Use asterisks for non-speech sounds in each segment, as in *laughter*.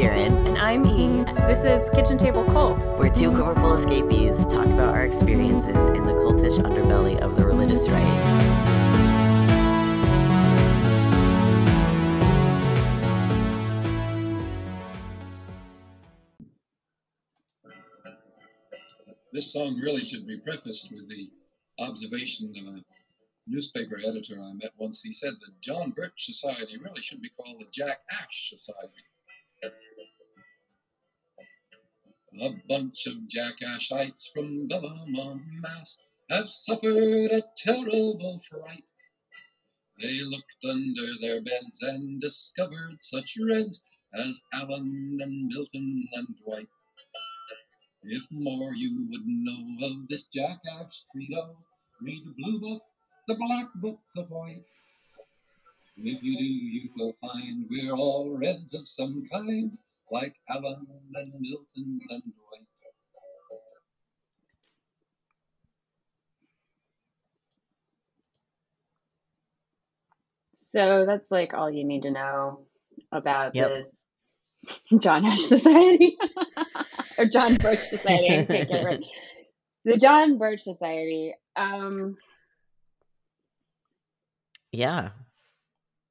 Kieran. And I'm E. This is Kitchen Table Cult. We're two quiverful escapees talk about our experiences in the cultish underbelly of the religious right. This song really should be prefaced with the observation of a newspaper editor I met once. He said the John Birch Society really should be called the Jack Ash Society. A bunch of jackashites from Belmont, Mass. have suffered a terrible fright. They looked under their beds and discovered such reds as Allen and Milton and Dwight. If more you would know of this jackass trio, read the blue book, the black book, the white. If you do, you will find we're all reds of some kind, like Allen and Milton and Dwight. So that's like all you need to know about Yep. the *laughs* John Ash Society *laughs* or John Birch Society. I can't get right. *laughs* The John Birch Society. Um, Yeah.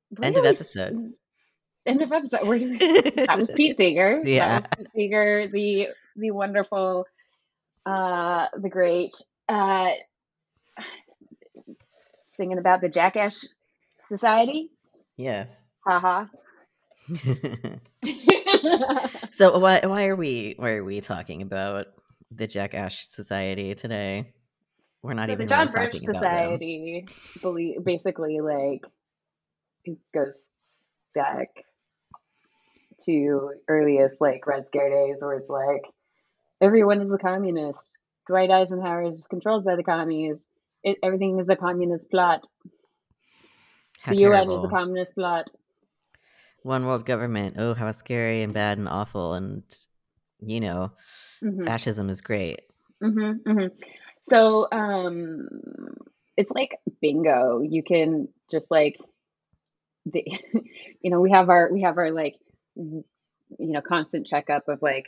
where End do of episode. End of episode. Where? *laughs* That was Pete Seeger. Yeah. Pete Seeger, the the wonderful, uh, the great, uh, singing about the Jackass Society. Yeah. Haha. *laughs* so why why are we why are we talking about the Jack Ash Society today? We're not so even the John really Birch. Society belie- basically like it goes back to earliest like Red Scare days where it's like everyone is a communist. Dwight Eisenhower is controlled by the commies. It, everything is a communist plot. How the UN is a communist plot. One world government. Oh, how scary and bad and awful and you know, hmm fascism is great. hmm hmm So um, it's like bingo. You can just like the, *laughs* you know, we have our we have our like you know constant checkup of like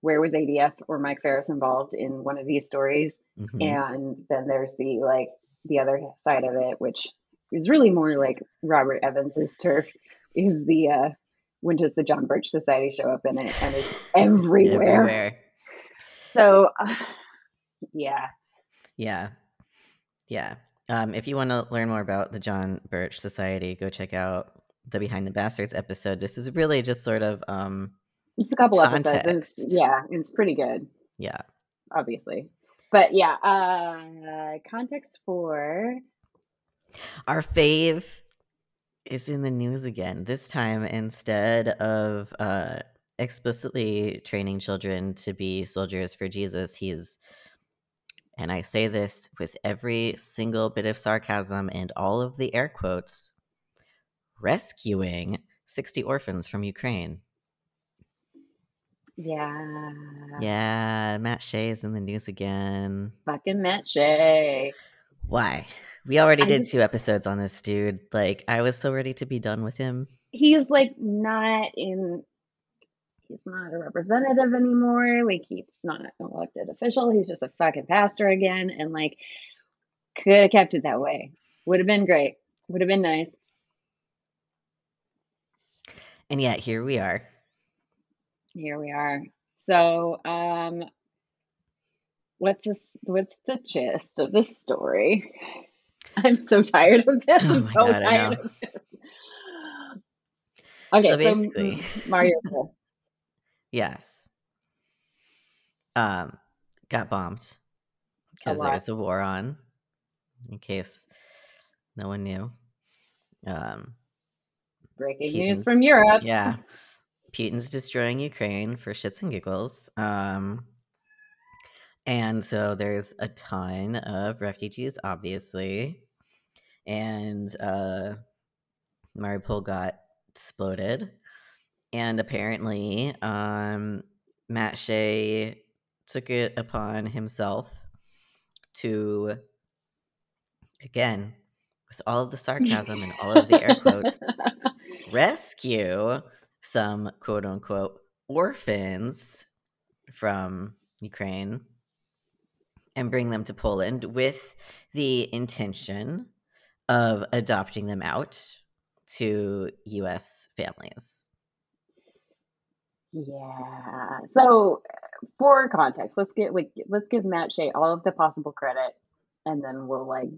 where was ADF or Mike Farris involved in one of these stories, Mhm. and then there's the like the other side of it, which is really more like Robert Evans's turf. Is the uh, when does the John Birch Society show up in it, and it's *laughs* everywhere. Everywhere. So uh, *sighs* yeah, Yeah. Yeah. Um, if you want to learn more about the John Birch Society, go check out the Behind the Bastards episode. This is really just sort of um It's a couple episodes. and It's, yeah, it's pretty good, yeah. obviously. But yeah, uh context for Our fave is in the news again. This time, instead of uh, explicitly training children to be soldiers for Jesus, he's, and I say this with every single bit of sarcasm and all of the air quotes, rescuing 60 orphans from Ukraine. yeah, Yeah, Matt Shea is in the news again. fucking Matt Shea. Why? We already did two episodes on this dude. Like, I was so ready to be done with him. He's like not in. He's not a representative anymore. Like he's not an elected official. He's just a fucking pastor again, and like could have kept it that way. Would have been great. Would have been nice. And yet, here we are. Here we are. So, um, what's this? What's the gist of this story? *laughs* I'm so tired of this. Oh I'm so God, tired of this. Okay, So so, basically- M- Mario. *laughs* Yes. Um, got bombed because lot. there's a war on. In case no one knew. Um, Breaking news from Europe. yeah, Putin's destroying Ukraine for shits and giggles. Um, and so there's a ton of refugees, obviously, and uh, Mariupol got exploded, and apparently, um, Matt Shea took it upon himself to, again, with all of the sarcasm and all of the air quotes, *laughs* rescue some quote unquote orphans from Ukraine and bring them to Poland with the intention of adopting them out to US families. Yeah. So for context, let's get like let's give Matt Shea all of the possible credit and then we'll like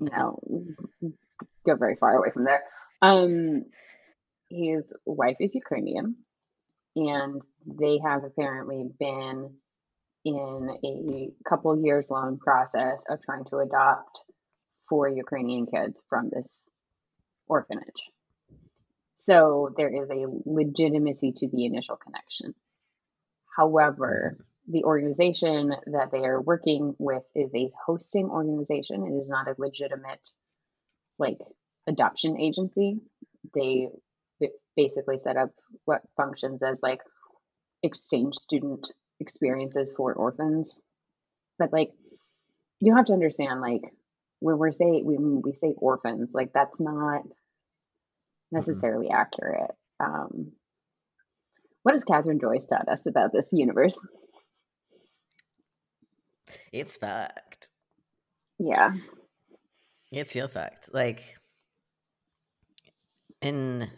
you know go very far away from there. Um his wife is Ukrainian and they have apparently been in a couple years long process of trying to adopt four Ukrainian kids from this orphanage. So there is a legitimacy to the initial connection. However, the organization that they are working with is a hosting organization. It is not a legitimate like adoption agency. They basically set up what functions as like exchange student experiences for orphans. But like you have to understand like when we're say when we say orphans, like that's not mm-hmm. necessarily mm-hmm. accurate. Um, what has Kathryn Joyce taught us about this universe? It's fucked. Yeah. It's real fucked. Like, and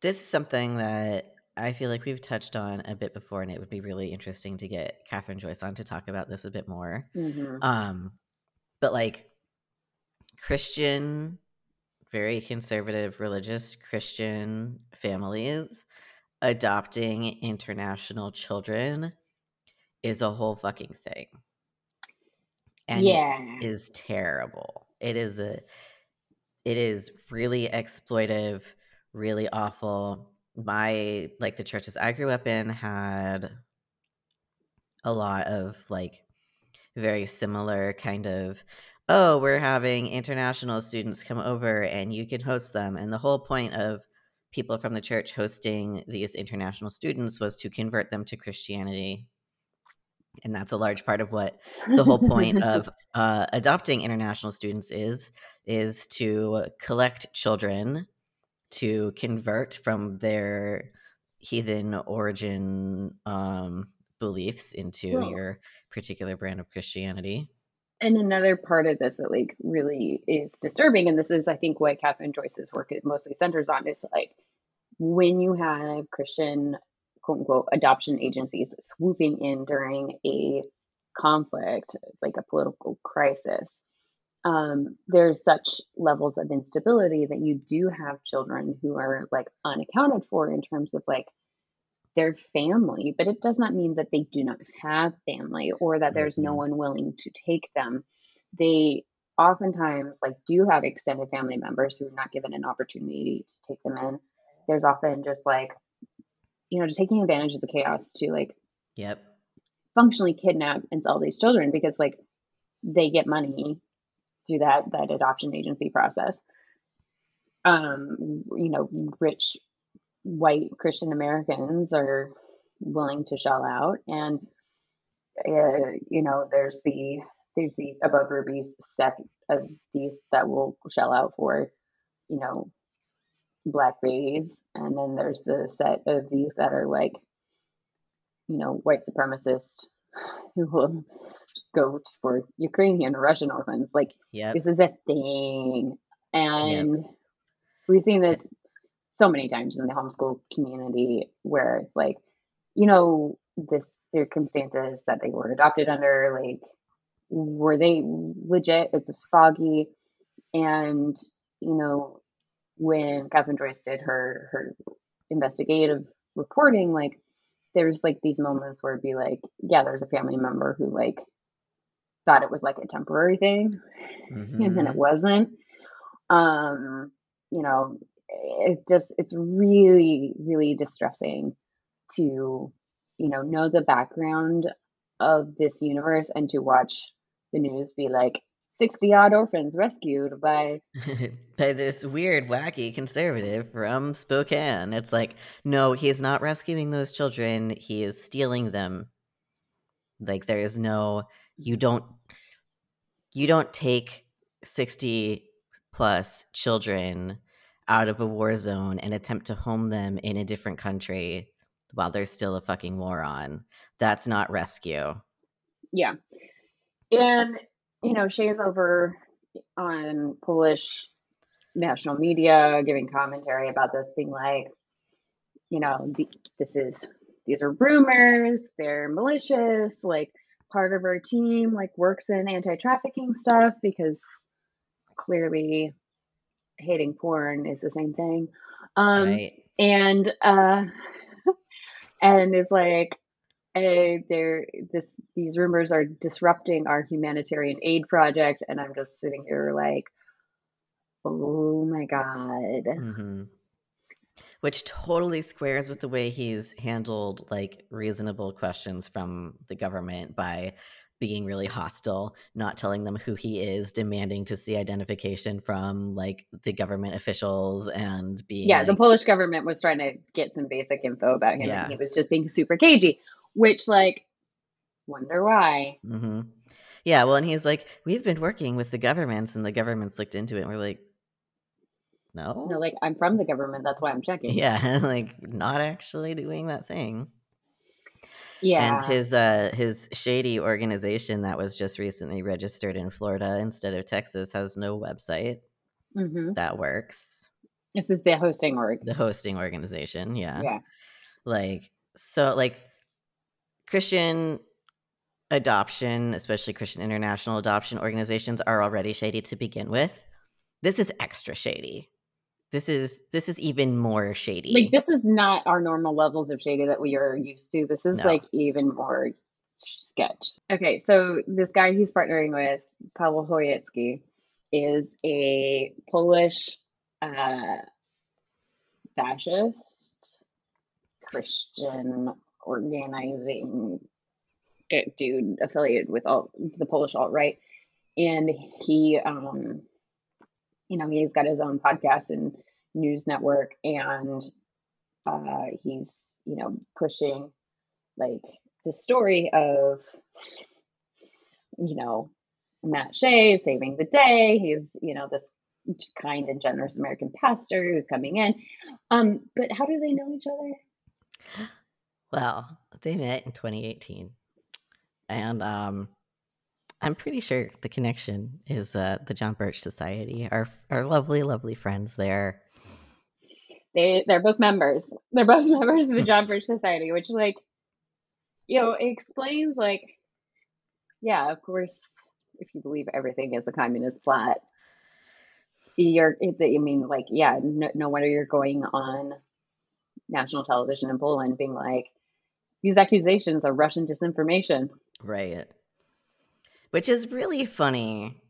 this is something that I feel like we've touched on a bit before, and it would be really interesting to get Kathryn Joyce on to talk about this a bit more. Mm-hmm. Um, but like Christian, very conservative, religious Christian families adopting international children is a whole fucking thing. And yeah. it is terrible. It is a it is really exploitive, really awful. My like the churches I grew up in had a lot of like very similar kind of oh, we're having international students come over and you can host them. And the whole point of people from the church hosting these international students was to convert them to Christianity. And that's a large part of what the whole point *laughs* of uh, adopting international students is, is to collect children to convert from their heathen origin um, beliefs into cool. your particular brand of Christianity. And another part of this that like really is disturbing, and this is I think what Kathryn Joyce's work mostly centers on, is like when you have Christian quote unquote adoption agencies swooping in during a conflict, like a political crisis, um, there's such levels of instability that you do have children who are like unaccounted for in terms of like their family, but it does not mean that they do not have family or that there's no mm-hmm. one willing to take them. They oftentimes like do have extended family members who are not given an opportunity to take them in. There's often just like, you know, just taking advantage of the chaos to like, yep, functionally kidnap and sell these children because like they get money through that that adoption agency process. Um, you know, rich white Christian Americans are willing to shell out, and uh, you know, there's the there's the above rubies set of these that will shell out for, you know, black babies, and then there's the set of these that are like, you know, white supremacists *sighs* who will go for Ukrainian Russian orphans. Like, yep. this is a thing, and yep. we've seen this so many times in the homeschool community where it's like, you know, the circumstances that they were adopted under, like, were they legit? It's foggy. And, you know, when Kathryn Joyce did her her investigative reporting, like there's like these moments where it'd be like, yeah, there's a family member who like thought it was like a temporary thing mm-hmm. *laughs* and then it mm-hmm. wasn't. Um, you know, it just it's really really distressing to you know know the background of this universe and to watch the news be like 60 odd orphans rescued by *laughs* by this weird wacky conservative from Spokane. It's like, no, he's not rescuing those children, he is stealing them. Like there is no you mm-hmm. don't you don't take 60 plus children out of a war zone and attempt to home them in a different country while there's still a fucking war on. That's not rescue. Yeah. And, you know, Shea's over on Polish national media giving commentary about this, being like, you know, the, this is, these are rumors, they're malicious, like part of our team like works in anti-trafficking stuff because clearly hating porn is the same thing. Um Right. and uh *laughs* and it's like eh, they're this these rumors are disrupting our humanitarian aid project and i'm just sitting here like oh my god. Hmm Which totally squares with the way he's handled like reasonable questions from the government by being really hostile, not telling them who he is, demanding to see identification from like the government officials and being yeah the polish government was trying to get some basic info about him Yeah. and he was just being super cagey which like wonder why. Hmm Yeah, well, and he's like, we've been working with the governments, and the governments looked into it, and we're like, no, no like i'm from the government that's why i'm checking. Yeah, *laughs* like not actually doing that thing. yeah. And his uh his shady organization that was just recently registered in Florida instead of Texas has no website hmm that works. this is the hosting org. The hosting organization, yeah. yeah. Like so like Christian adoption, especially Christian international adoption organizations are already shady to begin with. This is extra shady. This is this is even more shady. like this is not our normal levels of shady that we are used to this is No. like even more sketch okay so this guy he's partnering with paweł Chojecki, is a polish uh, fascist christian organizing dude affiliated with all the polish alt-right and he um you know he's got his own podcast and news network and uh he's you know pushing like the story of you know Matt Shea saving the day. He's you know this kind and generous American pastor who's coming in. Um but how do they know each other Well, they met in 2018. And um I'm pretty sure the connection is uh the John Birch Society. Our our lovely, lovely friends there. they they're both members they're both *laughs* members of the John *laughs* Birch Society which like you know explains like yeah of course if you believe everything is a communist plot you're I mean like yeah no, no wonder you're going on national television in Poland being like these accusations are Russian disinformation Right. Which is really funny.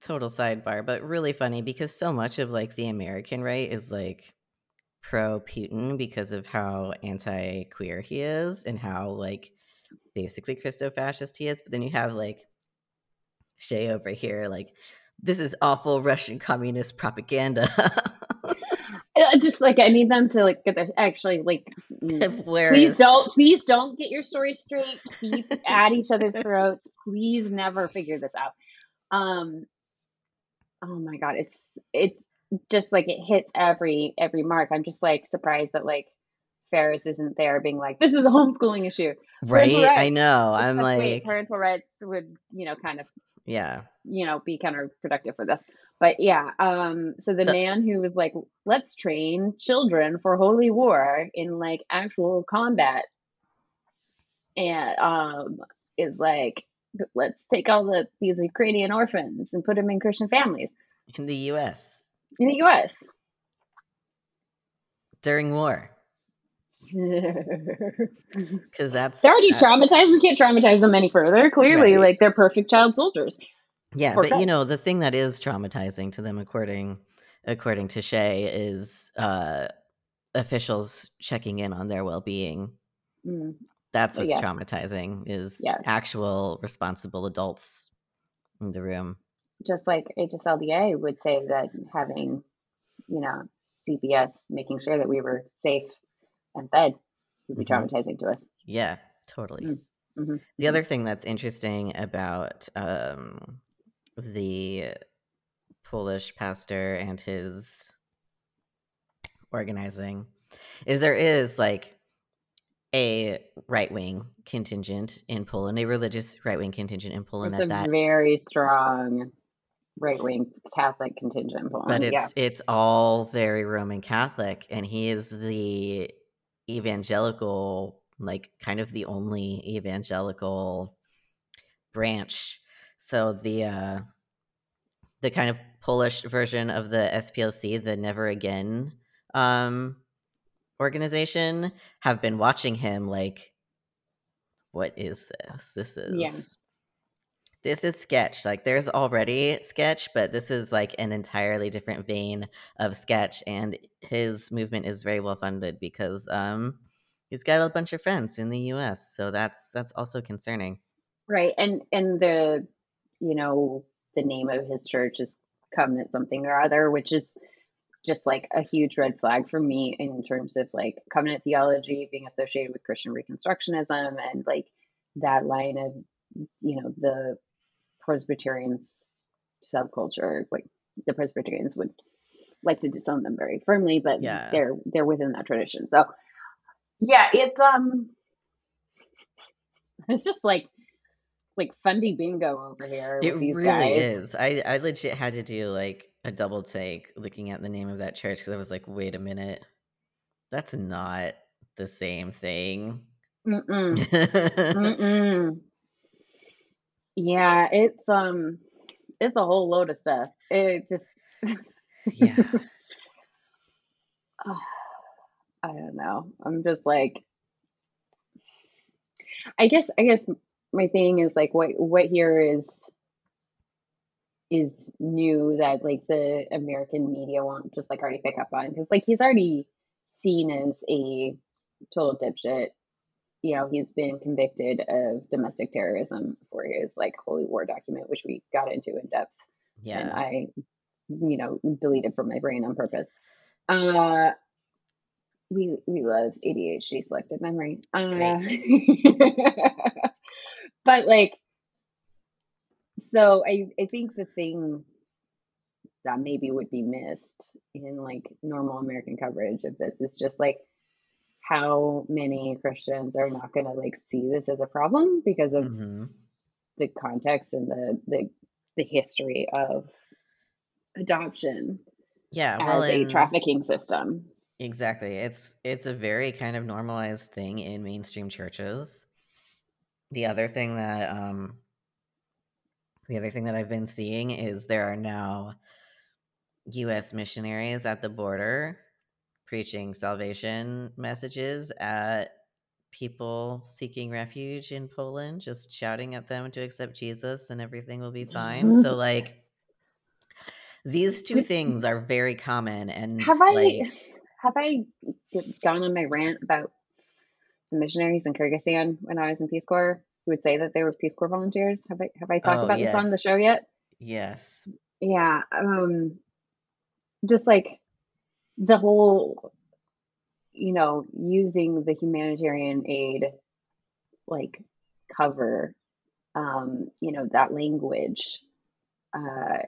Total sidebar, but really funny because so much of like the American right is like pro Putin because of how anti queer he is and how like basically Christo fascist he is. But then you have like Shea over here, like, this is awful Russian communist propaganda. *laughs* Just like I need them to like get the actually like *laughs* Where please don't please don't get your story straight keep *laughs* at each other's throats please never figure this out um oh my god it's it's just like it hits every every mark i'm just like surprised that like farris isn't there being like this is a homeschooling issue right? I know. I'm like, wait, parental rights would you know kind of yeah. you know be counterproductive for this but yeah um so the man who was like let's train children for holy war in like actual combat and um is like let's take all the these ukrainian orphans and put them in christian families In the US in the us during war. *laughs* Because that's. They're already uh, traumatized we can't traumatize them any further clearly Right. like they're perfect child soldiers Yeah, but you know, the thing that is traumatizing to them, according according to Shea, is uh, officials checking in on their well being. Mm. That's Oh, what's yeah. traumatizing is Yes. actual responsible adults in the room. just like HSLDA would say that having, you know, CPS making sure that we were safe and fed would be Mhm. traumatizing to us. Yeah, totally. Mm, mhm, The other thing that's interesting about um, the Polish pastor and his organizing is there is like a right wing contingent in Poland, a religious right wing contingent in Poland at a that. very strong right wing Catholic contingent in But Poland. Yeah. it's it's all very Roman Catholic, and he is the evangelical, like kind of the only evangelical branch. So the uh the kind of Polish version of the SPLC, the Never Again um organization, have been watching him like, what is this? This Yeah. is this is sketch. Like there's already sketch, but this is like an entirely different vein of sketch. And his movement is very well funded because um he's got a bunch of friends in the US. So that's that's also concerning. Right. And and the you know, the name of his church is Covenant something or other, which is just like a huge red flag for me in terms of like covenant theology being associated with Christian Reconstructionism and like that line of you know the Presbyterians subculture. Like the Presbyterians would like to disown them very firmly, but Yeah. they're they're within that tradition. So yeah, it's um *laughs* it's just like like fundy bingo over here It really guys. is. I I legit had to do like a double take looking at the name of that church because I was like, wait a minute, that's not the same thing. Mm-mm. *laughs* Mm-mm. Yeah, it's um it's a whole load of stuff. It just yeah. *laughs* *sighs* I don't know. I'm just like I guess I guess my thing is like what what here is is new that like the American media won't just like already pick up on because like he's already seen as a total dipshit. You know, he's been convicted of domestic terrorism for his like holy war document, which we got into in depth Yeah. and. I, you know, deleted from my brain on purpose. Uh, we we love ADHD selective memory. Uh. *laughs* but like, so I I think the thing that maybe would be missed in like normal American coverage of this is just like how many Christians are not going to like see this as a problem because of hmm the context and the the the history of adoption Yeah. Well, as a and trafficking system. exactly, it's it's a very kind of normalized thing in mainstream churches. The other thing that um the other thing that I've been seeing is there are now U.S. missionaries at the border preaching salvation messages at people seeking refuge in Poland, just shouting at them to accept Jesus and everything will be fine. So, like, these two Did- things are very common. And, Have I like, have I gone on my rant about the missionaries in Kyrgyzstan when I was in Peace Corps who would say that they were Peace Corps volunteers? Have I have I talked Oh, about this on the show yet? yes. Yeah, um, just like the whole, you know, using the humanitarian aid like cover, um, you know, that language, uh,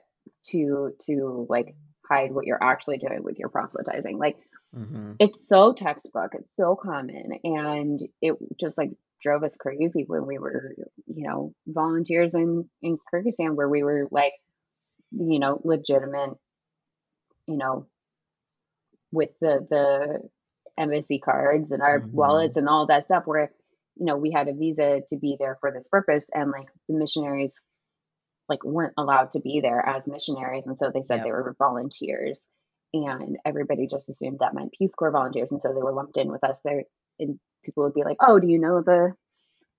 to to like hide what you're actually doing with your proselytizing. Like hmm it's so textbook, it's so common, and it just like drove us crazy when we were, you know, volunteers in in Kyrgyzstan where we were like, you know, legitimate, you know, with the the embassy cards and our Mhm. wallets and all that stuff where you know we had a visa to be there for this purpose and like the missionaries like weren't allowed to be there as missionaries and so they said Yep. they were volunteers and everybody just assumed that meant peace corps volunteers and so they were lumped in with us there and people would be like oh do you know the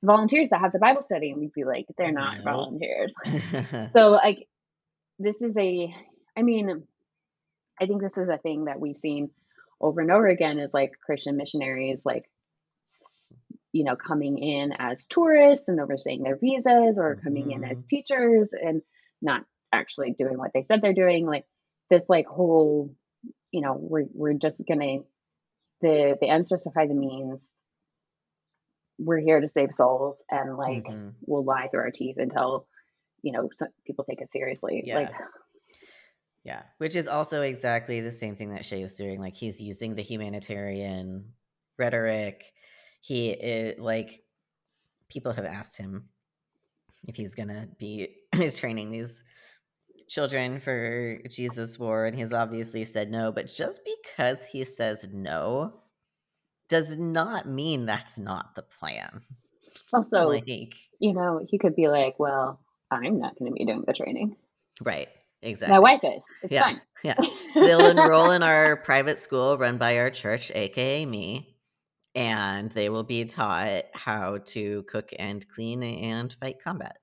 volunteers that have the bible study and we'd be like they're not Nope. volunteers *laughs* so like this is a i mean i think this is a thing that we've seen over and over again is like christian missionaries like you know coming in as tourists and overstaying their visas or coming in as Mhm. teachers and not actually doing what they said they're doing like this like whole you know we're, we're just gonna the the ends justify the means we're here to save souls and like Mhm. we'll lie through our teeth until you know some people take us seriously like Yeah. Yeah, which is also exactly the same thing that Shea is doing. Like he's using the humanitarian rhetoric. He is like people have asked him if he's gonna be *clears throat* training these children for Jesus War, and he's obviously said no. But just because he says no does not mean that's not the plan. *laughs* Also, like, you know, he could be like, "Well, I'm not going to be doing the training. right, exactly. My wife is. It's yeah, fine." yeah. *laughs* They'll enroll in our private school run by our church, aka me, and they will be taught how to cook and clean and fight combat.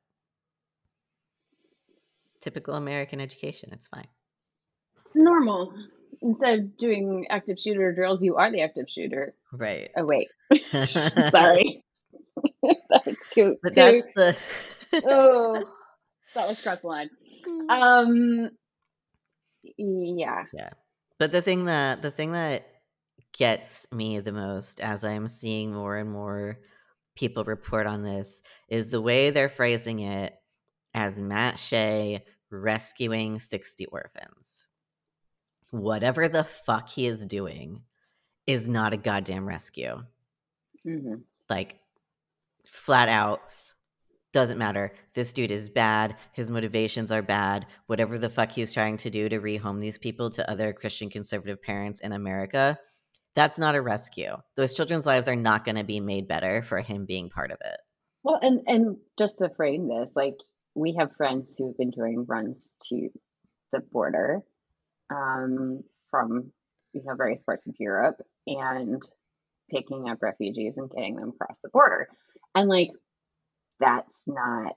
Typical American education. It's fine. Normal. Instead of doing active shooter drills, you are the active shooter. Right. Oh wait, *laughs* sorry. *laughs* that's too. But too that's the *laughs* oh, that was cross the line. Um, yeah. yeah. But the thing that the thing that gets me the most as I'm seeing more and more people report on this is the way they're phrasing it as Matt Shea rescuing 60 orphans. Whatever the fuck he is doing is not a goddamn rescue. hmm Like, flat out, doesn't matter. This dude is bad. His motivations are bad. Whatever the fuck he's trying to do to rehome these people to other Christian conservative parents in America, that's not a rescue. Those children's lives are not going to be made better for him being part of it. Well, and and just to frame this, like we have friends who've been doing runs to the border um, from you know various parts of Europe and picking up refugees and getting them across the border, and like that's not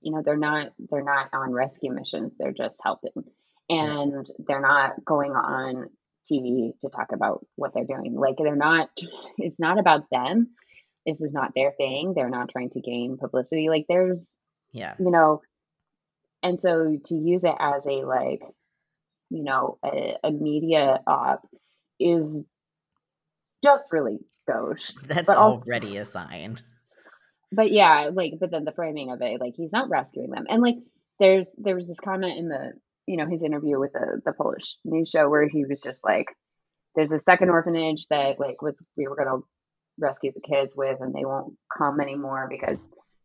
you know they're not they're not on rescue missions they're just helping. And they're not going on tv to talk about what they're doing. Like they're not it's not about them. This is not their thing. They're not trying to gain publicity. Like there's Yeah. you know and so to use it as a like you know a, a media op is just really gauche *laughs* That's But also- already a sign. but yeah, like, but then the framing of it, like, he's not rescuing them. And like, there's there was this comment in the you know his interview with the the Polish news show where he was just like, there's a second orphanage that like was we were gonna rescue the kids with, and they won't come anymore because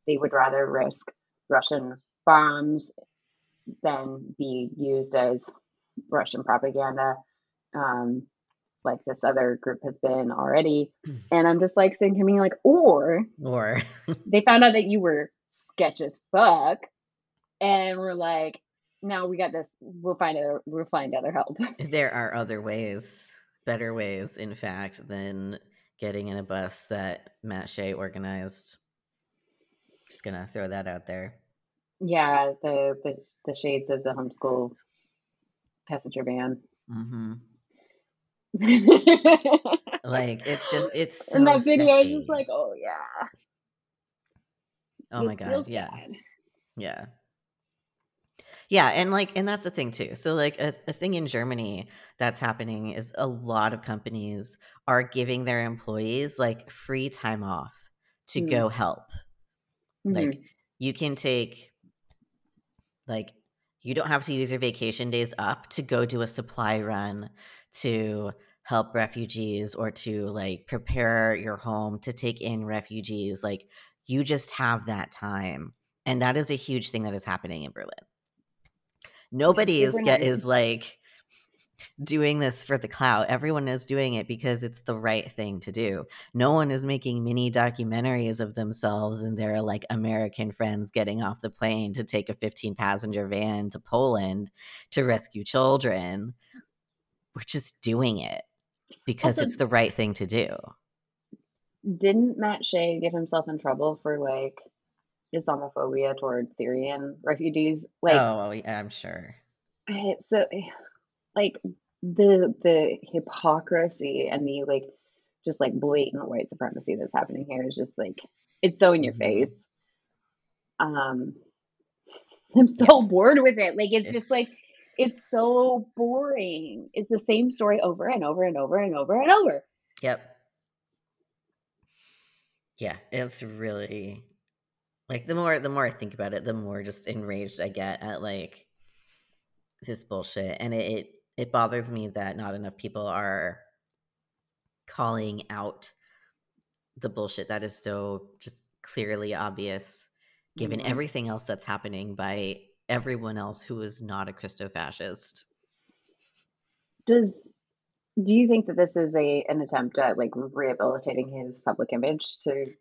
they would rather risk Russian bombs then be used as Russian propaganda. Um, like this other group has been already. *clears throat* And I'm just like saying to me, like, or Or *laughs* they found out that you were sketch as fuck and we're like now we got this we'll find other we'll find other help *laughs* there are other ways, better ways, in fact, than getting in a bus that Matt Shea organized. Just gonna throw that out there. yeah the the, the shades of the homeschool passenger van Mm-hmm. *laughs* Like it's just it's so that video is sketchy. just like oh yeah oh my It god, yeah, bad. yeah, yeah, and like and that's the thing too. So like a, a thing in Germany that's happening is a lot of companies are giving their employees like free time off to Mm. go help. Like Mhm. you can take like you don't have to use your vacation days up to go do a supply run to help refugees or to like prepare your home to take in refugees. Like you just have that time. And that is a huge thing that is happening in berlin. Nobody is get is like doing this for the clout everyone is doing it because it's the right thing to do no one is making mini documentaries of themselves and their like American friends getting off the plane to take a 15 passenger van to Poland to rescue children. We're just doing it because Also- it's the right thing to do. didn't matt shea get himself in trouble for like islamophobia toward syrian refugees like oh, yeah, I'm sure. So eh, like the the hypocrisy and the like just like blatant white supremacy that's happening here is just like it's so in your Mhm. face. Um i'm so bored with it. Like it's, just like It's- it's so boring. It's the same story over and over and over and over and over. Yep. Yeah, it's really like the more the more I think about it, the more just enraged I get at like this bullshit, and it, it it bothers me that not enough people are calling out the bullshit that is so just clearly obvious given Mhm. everything else that's happening by everyone else who is not a Christo fascist. Does do you think that this is a an attempt at like rehabilitating his public image to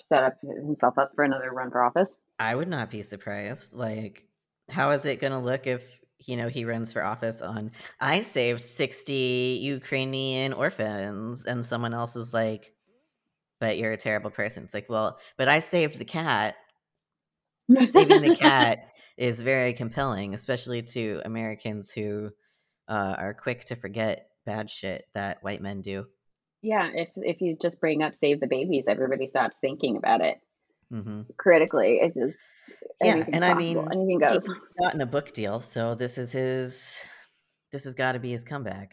set up himself up for another run for office? I would not be surprised. Like, how is it going to look if you know he runs for office on I saved sixty Ukrainian orphans, and someone else is like, "But you're a terrible person." It's like, well, but I saved the cat. Saving the cat *laughs* is very compelling, especially to Americans who uh, are quick to forget bad shit that white men do. Yeah, if if you just bring up save the babies, everybody stops thinking about it hmm critically. It just Yeah, and I mean, anything he goes. gotten a book deal, so this is his. This has got to be his comeback.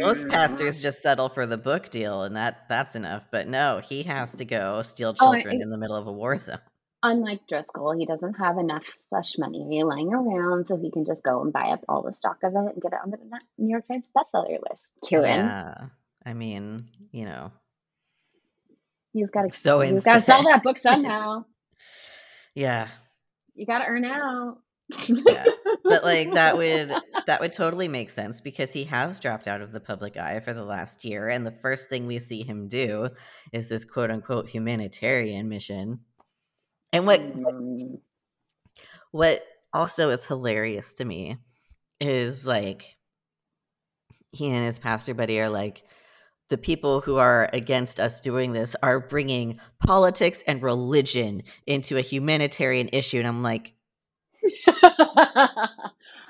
Most pastors just settle for the book deal, and that that's enough. But no, he has to go steal Oh, children in the middle of a war zone. Unlike Driscoll, he doesn't have enough slush money lying around, so he can just go and buy up all the stock of it and get it on the New York Times bestseller list. Kieran, Yeah, I mean, you know, you've got to so you've got to sell that book *laughs* somehow. yeah, You got to earn out. yeah. But like that would *laughs* that would totally make sense because he has dropped out of the public eye for the last year, and the first thing we see him do is this quote unquote humanitarian mission. And what Mm, what also is hilarious to me is like he and his pastor buddy are like the people who are against us doing this are bringing politics and religion into a humanitarian issue and i'm like *laughs*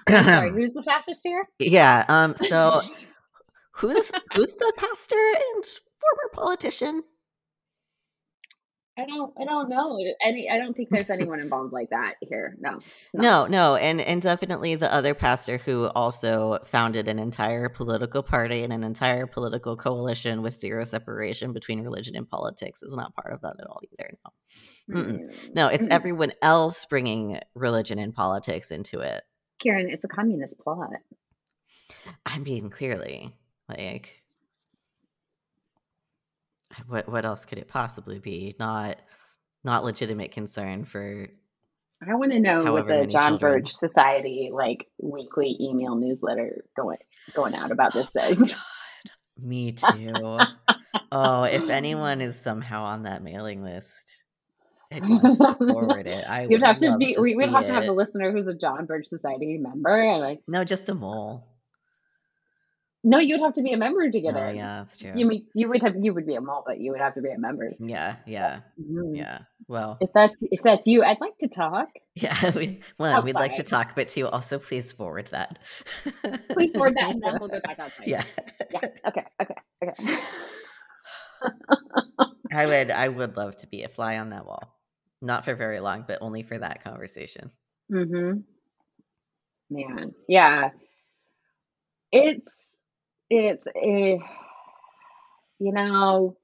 I'm sorry, *clears throat* who's the fastest here? yeah um so *laughs* who's who's the pastor and former politician I don't I don't know. Any I don't think there's anyone involved like that here. No. No. No, no, and and definitely the other pastor who also founded an entire political party and an entire political coalition with zero separation between religion and politics is not part of that at all either. No, Mm-mm. Mm, no, it's mm. everyone else bringing religion and politics into it. Karen, it's a communist plot. I mean, clearly, like, what what else could it possibly be? Not not legitimate concern for I want to know what the John children. Birch Society like weekly email newsletter going going out about this oh says. *laughs* God, me too. oh, if anyone is somehow on that mailing list and wants to forward it, I *laughs* You'd would have to be to we would have to have a listener who's a John Birch Society member and like No, just a mole. No, you'd have to be a member to get Oh, in. yeah, that's true. You mean you would have you would be a mole, but you would have to be a member. Yeah, yeah, Mhm. yeah. Well, If that's if that's you, I'd like to talk. *laughs* yeah. We, one, we'd like to talk, but to also please forward that. Please forward that and then we'll go back *laughs* outside. Yeah, Yeah. Okay. Okay. Okay. *laughs* I would. I would love to be a fly on that wall. Not for very long, but only for that conversation. Mm-hmm. Man. Yeah. It's it's eh, you know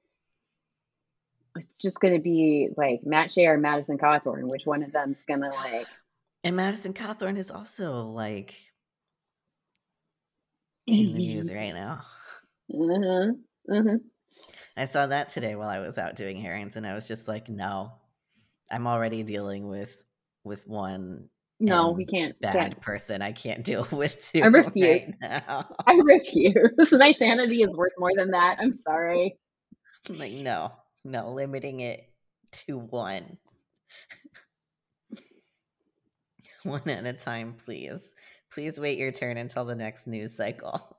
it's just gonna be like Matt Shea or Madison Cawthorn. Which one of them's gonna like And Madison Cawthorn is also like in the news *laughs* right now. uh-huh. Uh-huh. I saw that today while I was out doing errands, and I was just like, no, I'm already dealing with with one No, we can't bad can't person. I can't deal *laughs* with two *laughs* I refuse. right now. I refuse. My sanity is worth more than that. I'm sorry. I'm like, no, no, limiting it to one. *laughs* one at a time, please. Please wait your turn until the next news cycle.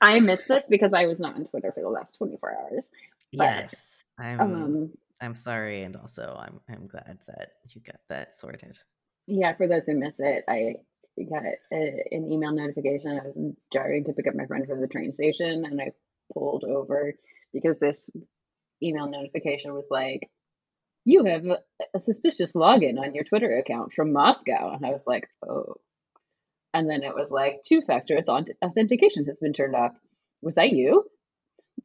I missed this because I was not on Twitter for the last 24 hours. But Yes, I'm. um I'm sorry, and also I'm. I'm glad that you got that sorted. Yeah, for those who missed it, I got a, an email notification. I was driving to pick up my friend from the train station, and I pulled over because this email notification was like, "You have a, a suspicious login on your Twitter account from Moscow," and I was like, "Oh." And then it was like, two-factor authentication has been turned off. Was that you?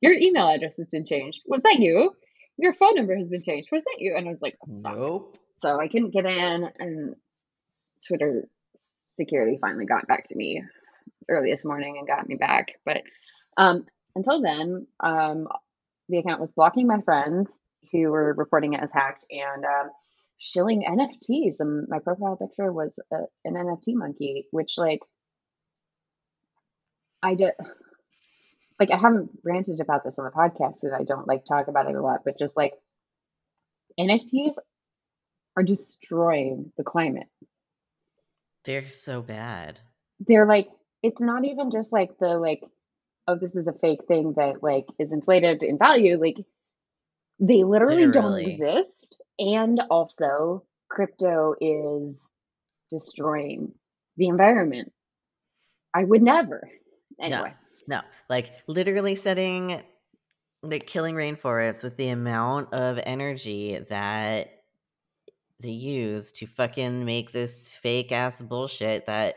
Your email address has been changed. Was that you? Your phone number has been changed. Was that you? And I was like, fuck. Nope. So I couldn't get in, and Twitter security finally got back to me early this morning and got me back. But um, until then, um, the account was blocking my friends who were reporting it as hacked and um, shilling NFTs. And my profile picture was a, an NFT monkey, which like I did. Like I haven't ranted about this on the podcast because I don't like talk about it a lot, but just like NFTs are destroying the climate. They're so bad. They're like it's not even just like the like oh this is a fake thing that like is inflated in value like they literally, Literally. don't exist and also crypto is destroying the environment. I would never. Anyway, No, like literally setting, like killing rainforests with the amount of energy that they use to fucking make this fake ass bullshit that,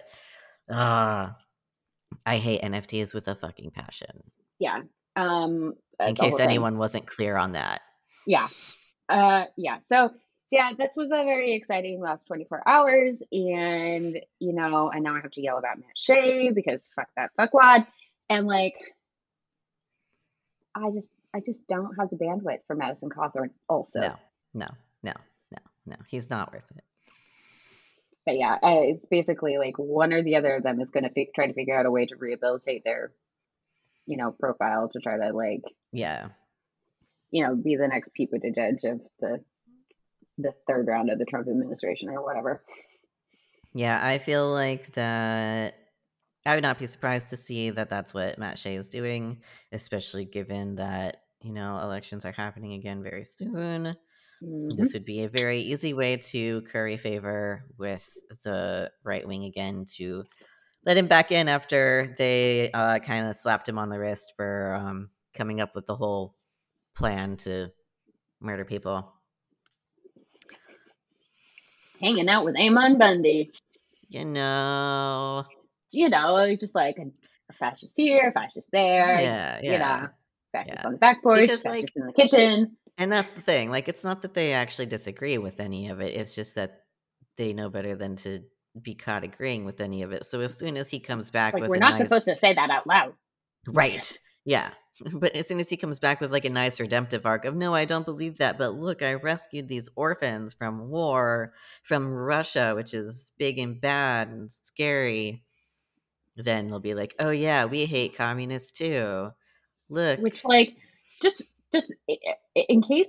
ah, I hate NFTs with a fucking passion. yeah. Um uh, In case anyone wasn't clear on that. yeah uh yeah so yeah this was a very exciting last 24 hours and you know and now i have to yell about matt shea because fuck that fuckwad and like i just i just don't have the bandwidth for madison cawthorn also No, no, no, no, no. He's not worth it. but yeah it's basically like one or the other of them is going to fi- try to figure out a way to rehabilitate their you know profile to try to like Yeah. you know be the next Pete Buttigieg of the the third round of the Trump administration or whatever. Yeah, I feel like that. I would not be surprised to see that that's what Matt Shea is doing, especially given that, you know, elections are happening again very soon. Mhm. This would be a very easy way to curry favor with the right wing again to let him back in after they uh, kind of slapped him on the wrist for um, coming up with the whole plan to murder people. Hanging out with Ammon Bundy. You know. You know, just like a, fascist here, fascist there, Yeah, you yeah. know, fascist yeah. on the back porch, Because, fascist like- in the kitchen. And that's the thing. Like, it's not that they actually disagree with any of it. It's just that they know better than to be caught agreeing with any of it. So as soon as he comes back Like with we're not nice, supposed to say that out loud. right, yeah. *laughs* But as soon as he comes back with like a nice redemptive arc of no, I don't believe that. But look, I rescued these orphans from war, from Russia, which is big and bad and scary. Then they'll be like, oh yeah, we hate communists too. Look, Which, like, just just in case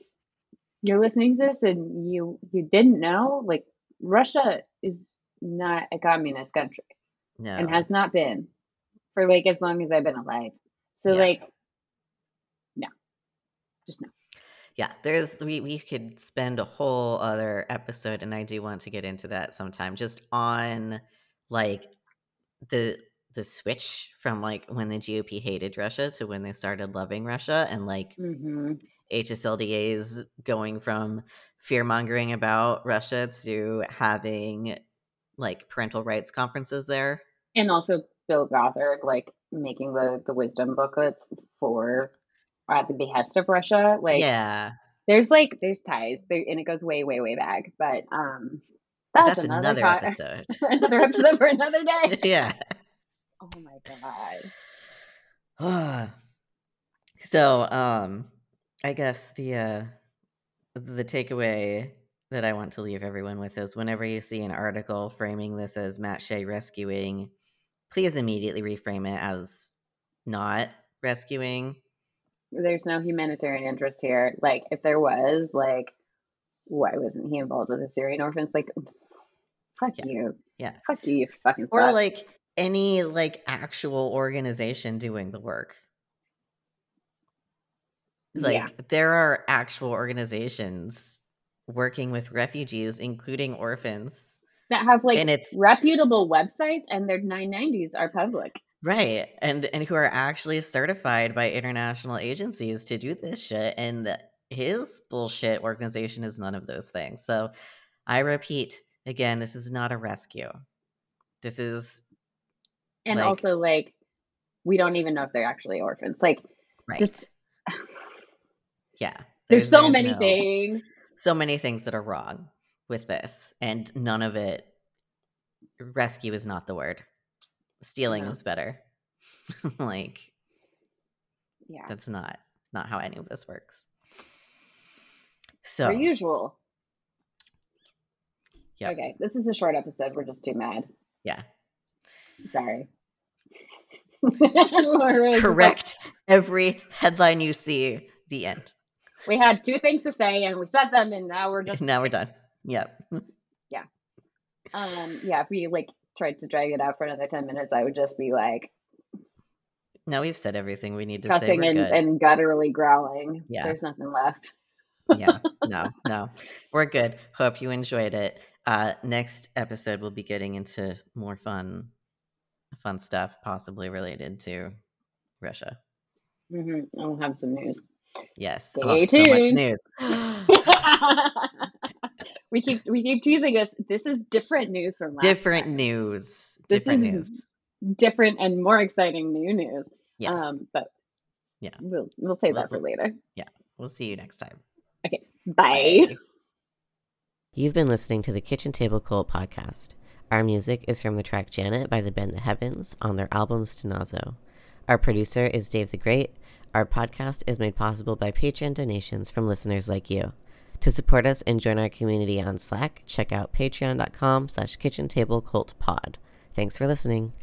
you're listening to this and you you didn't know, like, Russia is not a communist country no, and has not been for like as long as I've been alive. So, Yeah. like, no, just no. yeah there's we, we could spend a whole other episode and i do want to get into that sometime just on like the the switch from like when the gop hated russia to when they started loving russia and like hmm hsldas going from fear mongering about russia to having like parental rights conferences there and also Bill Gothard like making the the wisdom booklets for at the behest of Russia. Like yeah there's like there's ties there, and it goes way way way back. But um, that's, that's, another, another episode *laughs* another episode for another *laughs* day. yeah *laughs* Oh my god. *sighs* so um i guess the uh the takeaway that i want to leave everyone with is whenever you see an article framing this as matt shea rescuing please immediately reframe it as not rescuing There's no humanitarian interest here. Like if there was, like why wasn't he involved with the Syrian orphans? Like fuck Yeah. you. Yeah. Fuck you, you fucking or fuck. like any like actual organization doing the work like Yeah. there are actual organizations working with refugees including orphans that have like and it's reputable websites and their 990s are public. Right. And and who are actually certified by international agencies to do this shit. And his bullshit organization is none of those things. So I repeat again, this is not a rescue. This is And Like- also like we don't even know if they're actually orphans. Like right. Just- *sighs* yeah. There's, so there's many no- things. so many things that are wrong with this, and none of it. Rescue is not the word. Stealing No. is better. *laughs* like Yeah. that's not not how any of this works. So Per usual. Yep. Okay, this is a short episode. We're just too mad. yeah, Sorry. *laughs* Really just like- correct every headline you see. The end. we had two things to say and we said them, and now we're just now we're done. Yep. Yeah. Um yeah. If we like tried to drag it out for another ten minutes, I would just be like Now we've said everything we need to say. cussing We're and, good. and gutturally growling. Yeah. There's nothing left. yeah *laughs* no no we're good hope you enjoyed it uh next episode we'll be getting into more fun fun stuff possibly related to russia hmm I'll have some news. yes Stay oh, so much news *laughs* we keep we keep teasing us. This is different news from last different time. news This different news different and more exciting new news. yes Um, but Yeah. we'll we'll save that for later. Yeah, we'll see you next time Okay, Bye. You've been listening to the Kitchen Table Cult podcast. Our music is from the track Janet by the band The Heavens on their album Stenazo. Our producer is Dave the Great. Our podcast is made possible by Patreon donations from listeners like you. To support us and join our community on Slack, check out patreon.com slash kitchen table cult pod. Thanks for listening.